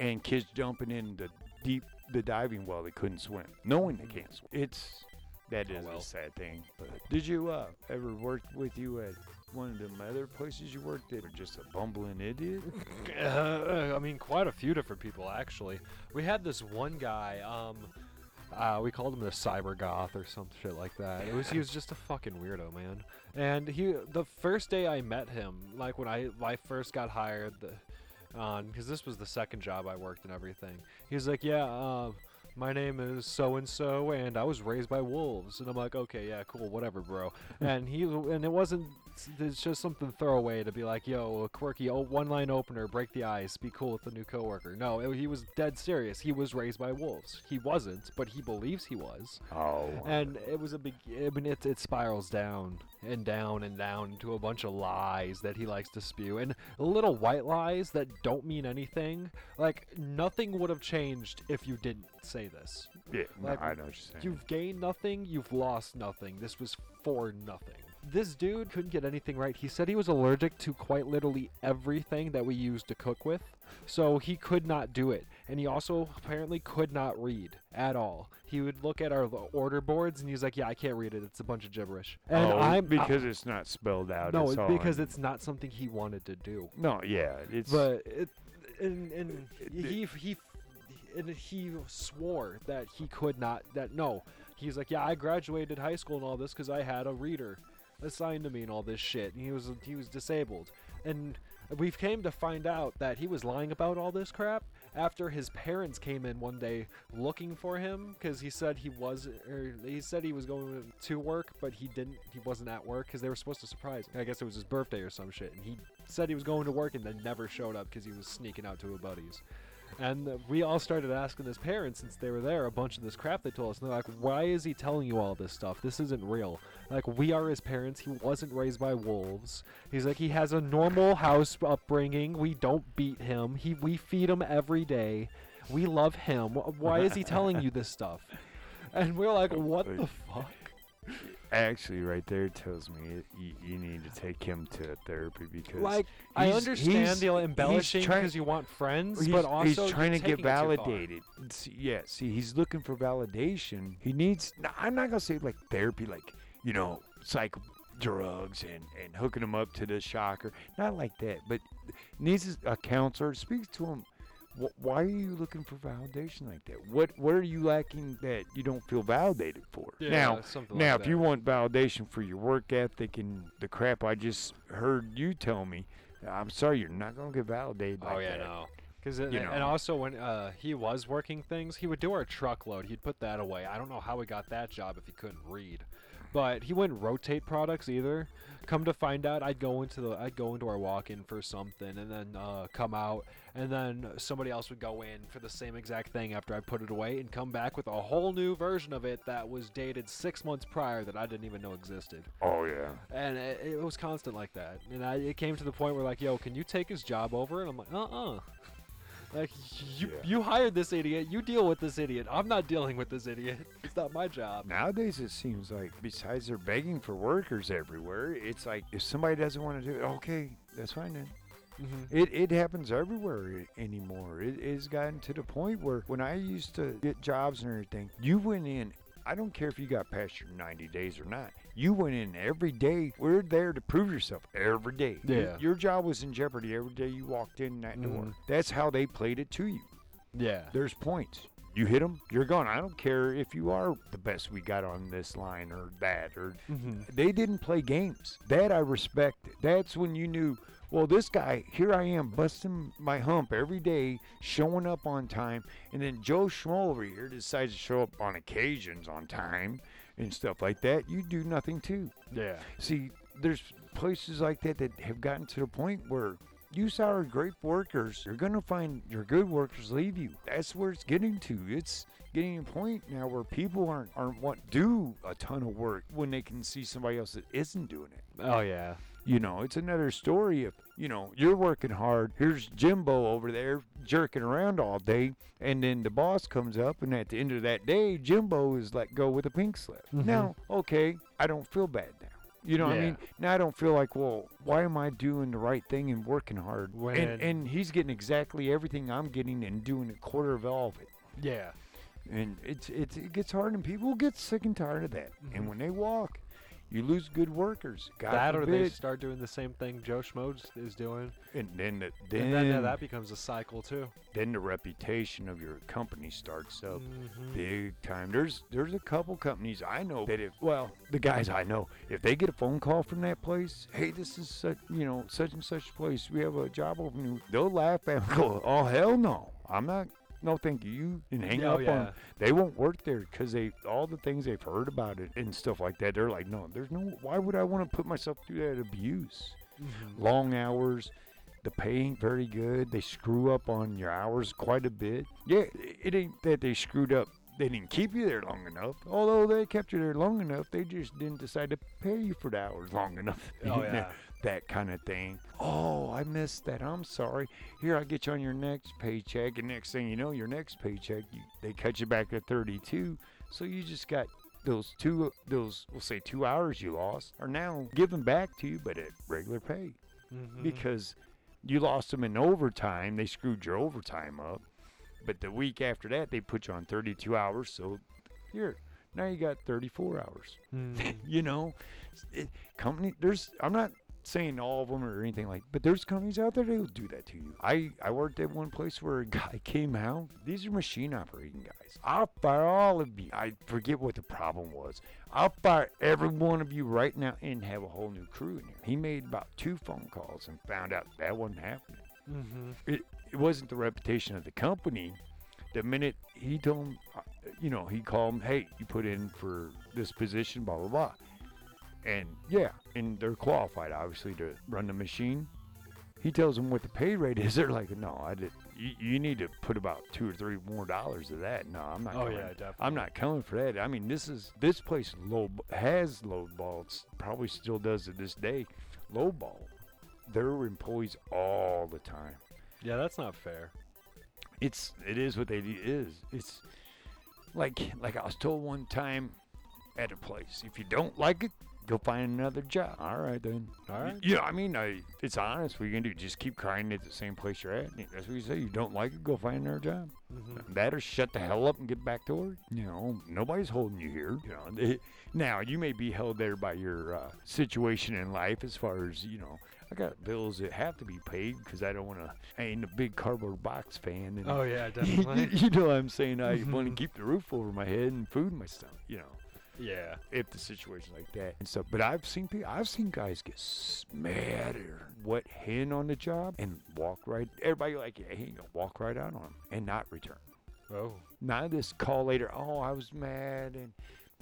and kids jumping in the deep the diving well they couldn't swim, knowing they can't swim. It's that is Oh, well. a sad thing. But did you uh, ever work with you at one of the other places you worked at, or just a bumbling idiot? Uh, I mean, quite a few different people actually. We had this one guy. Um, uh, we called him the cyber goth or some shit like that. It was he was just a fucking weirdo, man. And he the first day I met him, like when I I first got hired, on because this was the second job I worked and everything. He was like, yeah. Uh, my name is so and so, and I was raised by wolves. And I'm like, okay, yeah, cool, whatever, bro. and he and it wasn't. It's just something throwaway to be like, yo, a quirky one line opener, break the ice, be cool with the new coworker. No, it, he was dead serious. He was raised by wolves. He wasn't, but he believes he was. Oh, And it was a big. I mean, it, it spirals down and down and down into a bunch of lies that he likes to spew, and little white lies that don't mean anything. Like nothing would have changed if you didn't say this. yeah, no, I know what you're saying. You've gained nothing. You've lost nothing. This was for nothing. This dude couldn't get anything right. He said he was allergic to quite literally everything that we used to cook with, so he could not do it. And he also apparently could not read at all. He would look at our order boards and he's like, "Yeah, I can't read it. It's a bunch of gibberish." And oh, I'm because it's not spelled out. no, it's because it's not something he wanted to do. no, yeah, it's But it, and and It- he he and he swore that he could not. That no, he's like, yeah, I graduated high school and all this because I had a reader assigned to me and all this shit. And he was he was disabled, and we've came to find out that he was lying about all this crap after his parents came in one day looking for him because he said he was or he said he was going to work but he didn't he wasn't at work because they were supposed to surprise him i guess it was his birthday or some shit and he said he was going to work and then never showed up because he was sneaking out to a buddy's and we all started asking his parents since they were there a bunch of this crap they told us. And they're like why is he telling you all this stuff? This isn't real. Like we are his parents. He wasn't raised by wolves. He's like he has a normal house upbringing. We don't beat him. He we feed him every day. We love him. Why is he telling you this stuff? And we're like what the fuck actually right there tells me you, you need to take him to therapy because like i understand the embellishing because you want friends but also he's trying to get taking it too far. validated. Yeah, see, he's looking for validation. He needs. no, I'm not gonna say like therapy, like you know, psych drugs and and hooking him up to the shocker. Not like that, but needs a counselor. Speaks to him. Wh- Why are you looking for validation like that? What What are you lacking that you don't feel validated for? yeah, now, something now, like if you want validation for your work ethic and the crap I just heard you tell me, I'm sorry, you're not gonna get validated. Oh like yeah, that. no. Because You and know. also when uh, he was working things, he would do our truckload. He'd put that away. I don't know how he got that job if he couldn't read, but he wouldn't rotate products either. Come to find out, I'd go into the I'd go into our walk-in for something, and then uh, come out, and then somebody else would go in for the same exact thing after I put it away, and come back with a whole new version of it that was dated six months prior that I didn't even know existed Oh yeah. and it, it was constant like that. And I, it came to the point where like, yo, can you take his job over? And I'm like, uh-uh. Like you, Yeah. you hired this idiot. You deal with this idiot. I'm not dealing with this idiot. It's not my job. Nowadays, it seems like besides they're begging for workers everywhere, it's like if somebody doesn't want to do it, okay, that's fine then. Mm-hmm. It, it happens everywhere anymore. It, it's gotten to the point where when I used to get jobs and everything, you went in. I don't care if you got past your 90 days or not. You went in every day. We're there to prove yourself every day. Your- Yeah. Your, job was in jeopardy every day you walked in that door. Mhm. That's how they played it to you. Yeah. There's points. You hit them, you're gone. I don't care if you are the best we got on this line or that or Mm-hmm. they didn't play games. That I respected. That's when you knew, well, this guy, here I am busting my hump every day, showing up on time, and then Joe Schmo over here decides to show up on occasions on time and stuff like that. You do nothing too. Yeah. See, there's places like that that have gotten to the point where you sour great workers, you're gonna find your good workers leave you. That's where it's getting to. It's getting a point now where people aren't aren't want do a ton of work when they can see somebody else that isn't doing it. Oh yeah. You know, it's another story of, you know, you're working hard. Here's Jimbo over there jerking around all day. And then the boss comes up, and at the end of that day, Jimbo is let go with a pink slip. Mhm. Now, okay, I don't feel bad now. You know what I mean? Now I don't feel like, well, why am I doing the right thing and working hard? When- And, and he's getting exactly everything I'm getting and doing a quarter of all of it. Yeah. And it's, it's it gets hard, and people get sick and tired of that. Mhm. And when they walk, you lose good workers. God that or they start doing the same thing Joe Schmoes is doing, And then, the, then, and then yeah, that becomes a cycle too. then the reputation of your company starts up Mhm. big time. There's there's a couple companies I know that if well the guys I know if they get a phone call from that place, hey this is such you know such and such place we have a job opening, they'll laugh at me, go oh hell no I'm not no thank you you and hang oh up yeah. on they won't work there because they all the things they've heard about it and stuff like that they're like no there's no why would I want to put myself through that abuse Mhm. long hours. The pay ain't very good. They screw up on your hours quite a bit. Yeah, it ain't that they screwed up. They didn't keep you there long enough. Although they kept you there long enough, they just didn't decide to pay you for the hours long enough. Oh yeah. That kind of thing. Oh, I missed that. I'm sorry. Here, I'll get you on your next paycheck. And next thing you know, your next paycheck, you, they cut you back to 32. So you just got those two, those, we'll say two hours you lost are now given back to you, but at regular pay Mhm. because you lost them in overtime. They screwed your overtime up. But the week after that, they put you on 32 hours. So here, now you got 34 hours. Mhm. You know, it, company. There's. I'm not saying all of them or anything like, but there's companies out there that will do that to you. I I worked at one place where a guy came out. These are machine operating guys. I'll fire all of you. I forget what the problem was. I'll fire every one of you right now and have a whole new crew in here. He made about two phone calls and found out that wasn't happening. Mhm. It it wasn't the reputation of the company. The minute he told him, uh, you know, he called him, hey, you put in for this position, blah blah blah. And yeah, and they're qualified obviously to run the machine. He tells them what the pay rate is. They're like, no, I did. You, you need to put about two or three more dollars of that. No, I'm not. Oh coming. yeah, definitely. I'm not coming for that. I mean, this is this place low has low balls. Probably still does to this day. Low ball. Their employees all the time. Yeah, that's not fair. It's it is what they do is. It's like like I was told one time at a place. If you don't like it, go find another job. All right then. All right. Yeah, I mean, I, it's honest. What you can do? Just keep crying at the same place you're at. That's what you say. You don't like it, go find another job. Mhm. That or shut the hell up and get back to work. You know, nobody's holding you here. You know, they- now you may be held there by your uh, situation in life, as far as you know. I got bills that have to be paid because I don't want to. I ain't a big cardboard box fan. And Oh yeah, you, definitely. you know what I'm saying? I want to keep the roof over my head and food in my stomach. You know, yeah. if the situation like that and stuff. But I've seen people. I've seen guys get s- mad or wet hen on the job and walk right. Everybody like, yeah, he ain't gonna walk right out on them and not return. Oh. Not this call later. Oh, I was mad and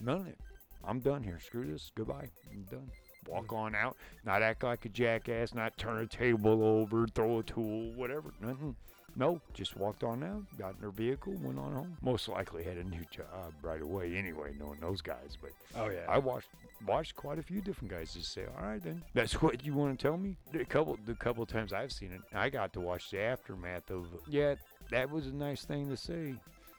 none of it. I'm done here. Screw this. Goodbye. I'm done. Walk on out. Not act like a jackass. Not turn a table over. Throw a tool. Whatever. Nothing. No. Just walked on out. Got in her vehicle. Went on home. Most likely had a new job right away. Anyway, knowing those guys. But Oh yeah. I watched watched quite a few different guys just say, "All right, then that's what you want to tell me." The couple the couple times I've seen it, I got to watch the aftermath of yeah. that was a nice thing to say.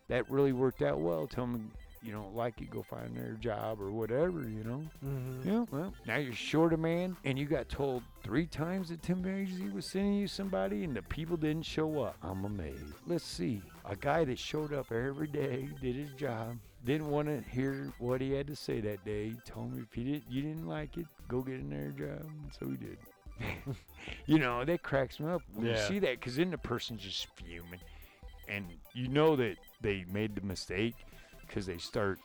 That really worked out well. Tell them you don't like it, go find another job or whatever, you know. Mm-hmm. Yeah, well, now you're short a man, and you got told three times that temp agency was sending you somebody, and the people didn't show up. I'm amazed. Let's see. A guy that showed up every day, did his job, didn't want to hear what he had to say that day. Told me if he did, you didn't like it, go get another job. And so he did. you know, that cracks me up when you Yeah. see that, because then the person's just fuming, and you know that they made the mistake because they start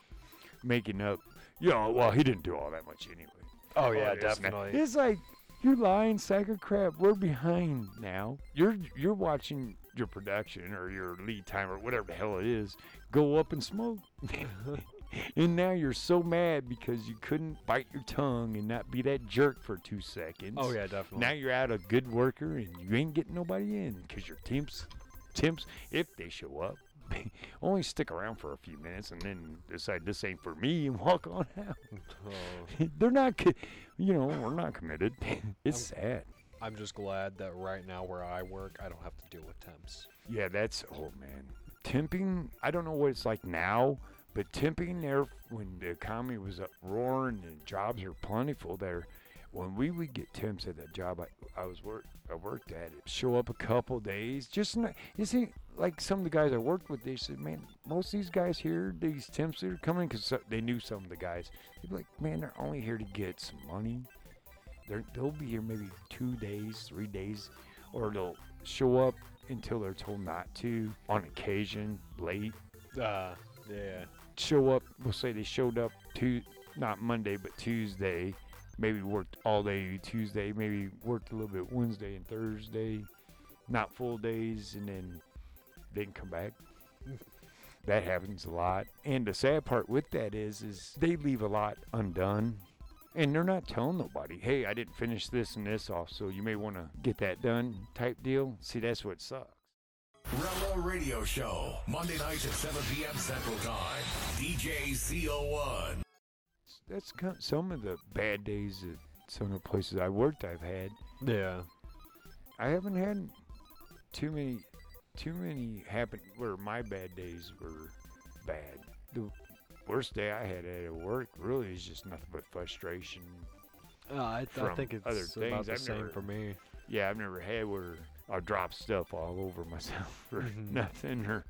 making up. You know, well, he didn't do all that much anyway. Oh, oh yeah, this and that. definitely. It's like you're lying sack of crap. We're behind now. You're you're watching your production or your lead time or whatever the hell it is go up in smoke. and now you're so mad because you couldn't bite your tongue and not be that jerk for two seconds. Oh yeah, definitely. Now you're out a good worker and you ain't getting nobody in because your temps, temps, if they show up, only stick around for a few minutes and then decide this ain't for me and walk on out. Oh, They're not, co- you know, we're not committed. it's sad. I'm just glad that right now where I work, I don't have to deal with temps. Yeah, that's oh man, temping. I don't know what it's like now, but temping there when the economy was up roaring and jobs are plentiful there. When we would get temps at that job I, I was work I worked at, it show up a couple days. Just not, you see, like some of the guys I worked with, they said, man, most of these guys here, these temps that are coming, because they knew some of the guys. They'd be like, man, they're only here to get some money. They're, they'll be here maybe two days, three days, or they'll show up until they're told not to on occasion, late. Uh, yeah. Show up, we'll say they showed up to not Monday, but Tuesday. Maybe worked all day Tuesday, maybe worked a little bit Wednesday and Thursday, not full days, and then didn't come back. That happens a lot. And the sad part with that is is they leave a lot undone. And they're not telling nobody, hey, I didn't finish this and this off, so you may want to get that done type deal. See, that's what sucks. Rello Radio Show, Monday nights at 7 p.m. Central Time. DJ CO1. That's some of the bad days at some of the places I worked I've had. Yeah. I haven't had too many too many happen where my bad days were bad. The worst day I had at work really is just nothing but frustration. Uh, I, I From think it's other about things, the I've same never- for me. Yeah, I've never had where I drop stuff all over myself for Mhm. nothing or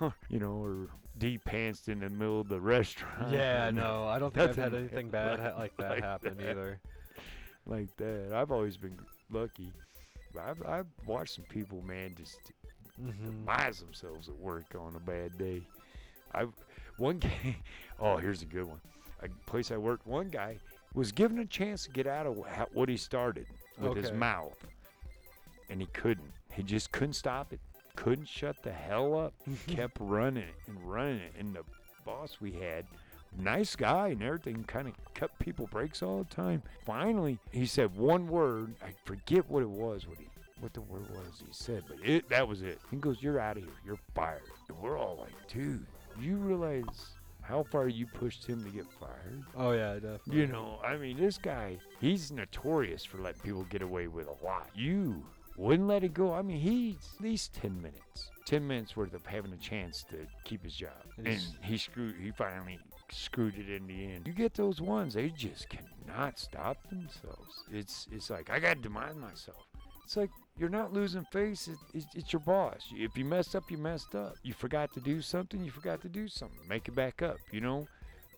you know, or de-pantsed in the middle of the restaurant. Yeah, no, I don't think I've had anything bad ha- like that like happen that. either. like that. I've always been lucky. But I've, I've watched some people, man, just Mm-hmm. demise themselves at work on a bad day. I one guy. Oh, here's a good one. A place I worked, one guy was given a chance to get out of what he started with his mouth, and he couldn't. He just couldn't stop it. Couldn't shut the hell up. Kept running it and running it. And the boss we had, nice guy and everything, kind of cut people breaks all the time. Finally, he said one word. I forget what it was. What he what the word was he said, but it that was it. He goes, "You're out of here. You're fired." And we're all like, "Dude, you realize how far you pushed him to get fired?" Oh yeah, definitely. You know, I mean, this guy, he's notorious for letting people get away with a lot. You wouldn't let it go. I mean, he's at least 10 minutes. 10 minutes worth of having a chance to keep his job. And he screwed, he finally screwed it in the end. You get those ones, they just cannot stop themselves. It's, it's like, I got to demand myself. It's like, you're not losing face. It, it's, it's your boss. If you messed up, you messed up. You forgot to do something, you forgot to do something. Make it back up, you know?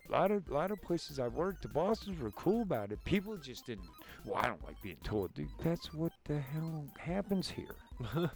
A lot of lot of places I've worked, the bosses were cool about it. People just didn't. Well, I don't like being told, dude. That's what the hell happens here.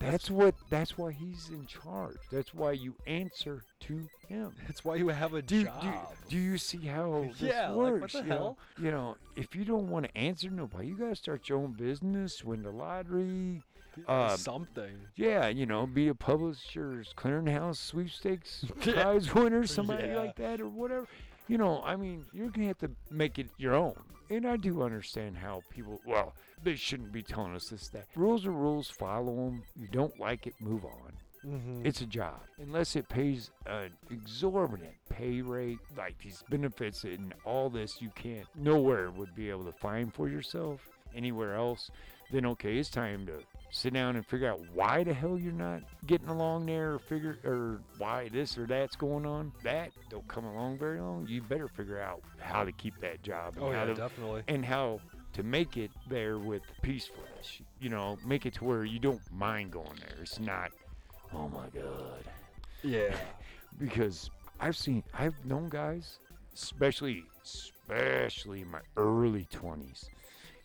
That's what. That's why he's in charge. That's why you answer to him. That's why you have a Do, job. do, do you see how this Yeah, like, what works? the you know? hell? You know, if you don't want to answer nobody, you gotta start your own business, win the lottery. Uh, something. Yeah, you know, be a Publishers Clearing House sweepstakes prize winner, somebody Yeah. like that, or whatever. You know, I mean, you're gonna have to make it your own. And I do understand how people. Well, they shouldn't be telling us this. That rules are rules. Follow them. You don't like it, move on. Mm-hmm. It's a job. Unless it pays an exorbitant pay rate, like these benefits and all this, you can't, nowhere would be able to find for yourself anywhere else. Then, okay, it's time to sit down and figure out why the hell you're not getting along there or figure or why this or that's going on that don't come along very long you better figure out how to keep that job and Oh how yeah, to, definitely. and how to make it there with peacefulness you know make it to where you don't mind going there it's not oh my god Yeah. because I've seen, I've known guys, especially, especially in my early 20s,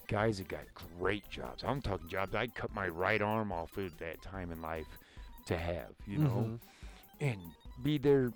guys that got great jobs. I'm talking jobs I'd cut my right arm off at that time in life to have, you know, Mhm. and be there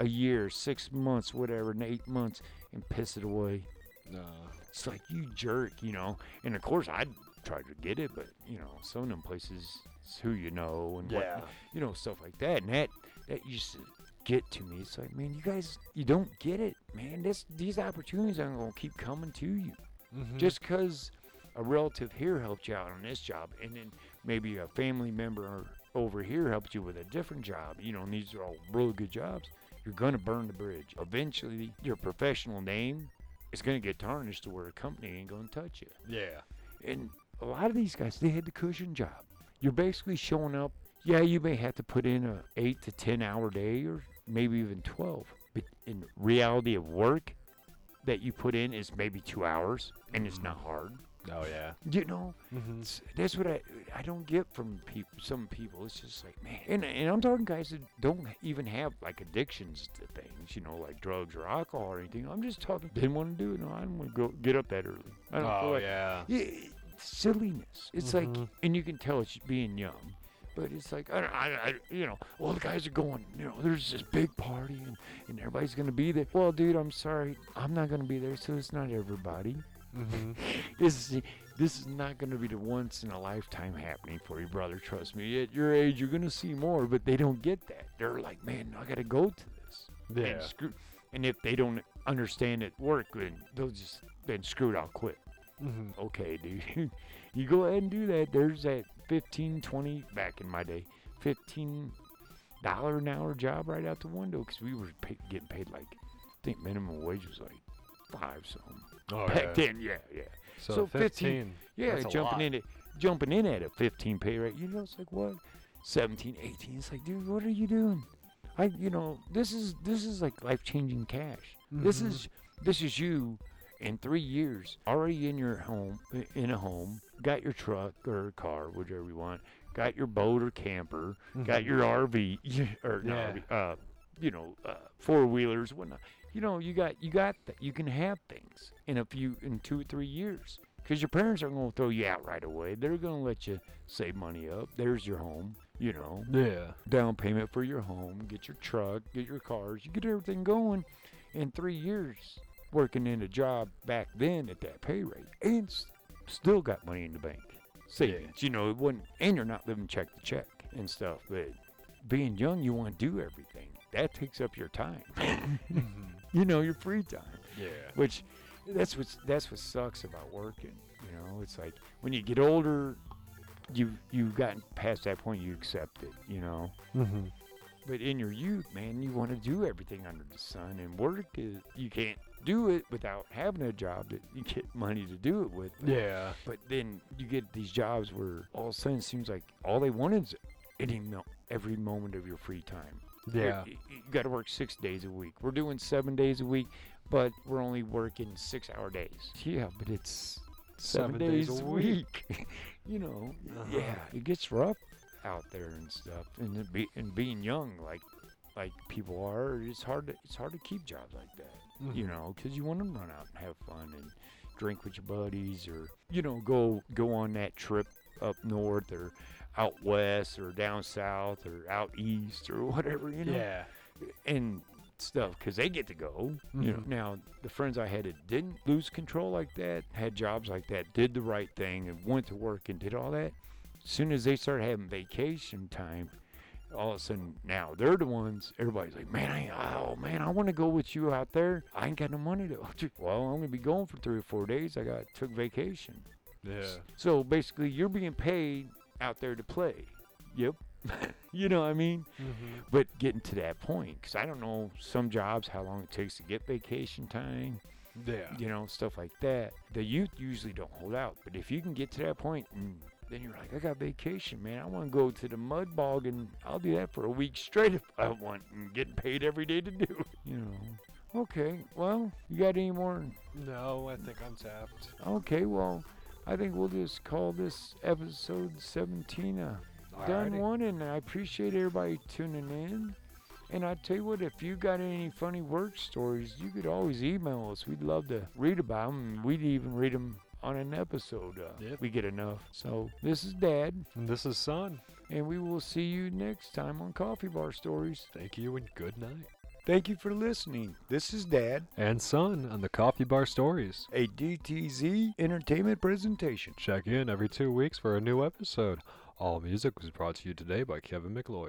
a year, six months, whatever, and eight months, and piss it away. No. It's like you jerk, you know. And of course, I'd try to get it, but you know, some of them places, it's who you know and Yeah. what, you know, stuff like that. And that that used to get to me. It's like, man, you guys, you don't get it, man. This these opportunities aren't gonna keep coming to you Mhm. just because a relative here helped you out on this job, and then maybe a family member over here helped you with a different job. You know, and these are all really good jobs. You're gonna burn the bridge. Eventually, your professional name is gonna get tarnished to where a company ain't gonna touch you. yeah. And a lot of these guys, they had the cushion job. You're basically showing up. Yeah, you may have to put in a eight to ten hour day, or maybe even twelve. But in reality of work that you put in is maybe two hours, and it's not hard. Oh yeah. You know, Mhm. that's what I I don't get from people. Some people, it's just like man, and and I'm talking guys that don't even have like addictions to things, you know, like drugs or alcohol or anything. I'm just talking. Didn't want to do it. No, I don't want to go get up that early. I don't Oh like yeah. yeah, silliness. It's Mhm. like, and you can tell it's being young, but it's like, I, I, I, you know, all the guys are going, you know, there's this big party and, and everybody's gonna be there. Well, dude, I'm sorry, I'm not gonna be there, so it's not everybody. Mhm. This is this is not gonna be the once in a lifetime happening for you, brother. Trust me. At your age, you're gonna see more, but they don't get that. They're like, man, I gotta go to this. Yeah. And, screw, and if they don't understand it work, then they'll just then screw it. I'll quit Mhm. okay, dude. you go ahead and do that. There's that 15, 20, back in my day, 15 dollar an hour job right out the window because we were pay, getting paid like, I think minimum wage was like five something. Oh back yeah. then, yeah, yeah. So, so 15. 15 Yeah, jumping in at jumping in at a 15 pay rate. You know, it's like what? 17, 18. It's like, dude, what are you doing? I, you know, this is this is like life changing cash. This Mhm. is this is you in three years already in your home in a home, got your truck or car, whichever you want, got your boat or camper, got Mhm. your RV or Yeah. RV, uh, you know, uh, four wheelers, whatnot. You know, you got you got that. You can have things in a few in two or three years because your parents aren't going to throw you out right away. They're going to let you save money up. There's your home. You know, Yeah. down payment for your home, get your truck, get your cars, you get everything going in three years working in a job back then at that pay rate and s- still got money in the bank. Savings, you know, it wasn't, and you're not living check to check and stuff. But being young, you want to do everything. That takes up your time. Mhm. you know, your free time Yeah. which that's what that's what sucks about working. You know, it's like when you get older, you you've gotten past that point, you accept it. You know, Mm-hmm. but in your youth, man, you want to do everything under the sun, and work is you can't do it without having a job that you get money to do it with. Yeah. But then you get these jobs where all of a sudden it seems like all they want is any every moment of your free time. Yeah. You, got to work six days a week. We're doing seven days a week, but we're only working six hour days. Yeah, but it's seven, days, a week. you know, Uh-huh. yeah, it gets rough out there and stuff. And be, and being young, like like people are, it's hard to it's hard to keep jobs like that. You Mhm. know, because you want to run out and have fun and drink with your buddies, or you know, go go on that trip up north or out west or down south or out east or whatever. You know, Yeah. and stuff because they get to go. You know, now the friends I had that didn't lose control like that, had jobs like that, did the right thing and went to work and did all that. As soon as they started having vacation time, all of a sudden now they're the ones. Everybody's like, man, I, oh man, I want to go with you out there. I ain't got no money to. Well, I'm gonna be going for three or four days. I got took vacation. Yeah. So basically, you're being paid out there to play. Yep. you know what I mean? mm-hmm. But getting to that point, because I don't know some jobs how long it takes to get vacation time, Yeah. you know, stuff like that. The youth usually don't hold out, but if you can get to that point and then you're like, I got vacation, man. I want to go to the mud bog, and I'll do that for a week straight if I want, and getting paid every day to do it. You know. Okay. Well, you got any more? No, I think I'm tapped. Okay. Well, I think we'll just call this episode 17 a done one, and I appreciate everybody tuning in. And I tell you what, if you got any funny work stories, you could always email us. We'd love to read about them. We'd even read them on an episode. Uh, Yep. We get enough. So this is Dad, And this is Son. and we will see you next time on Coffee Bar Stories. Thank you and good night. Thank you for listening. This is Dad, And Son on the Coffee Bar Stories. a DTZ entertainment presentation. Check in every two weeks for a new episode. All music was brought to you today by Kevin MacLeod.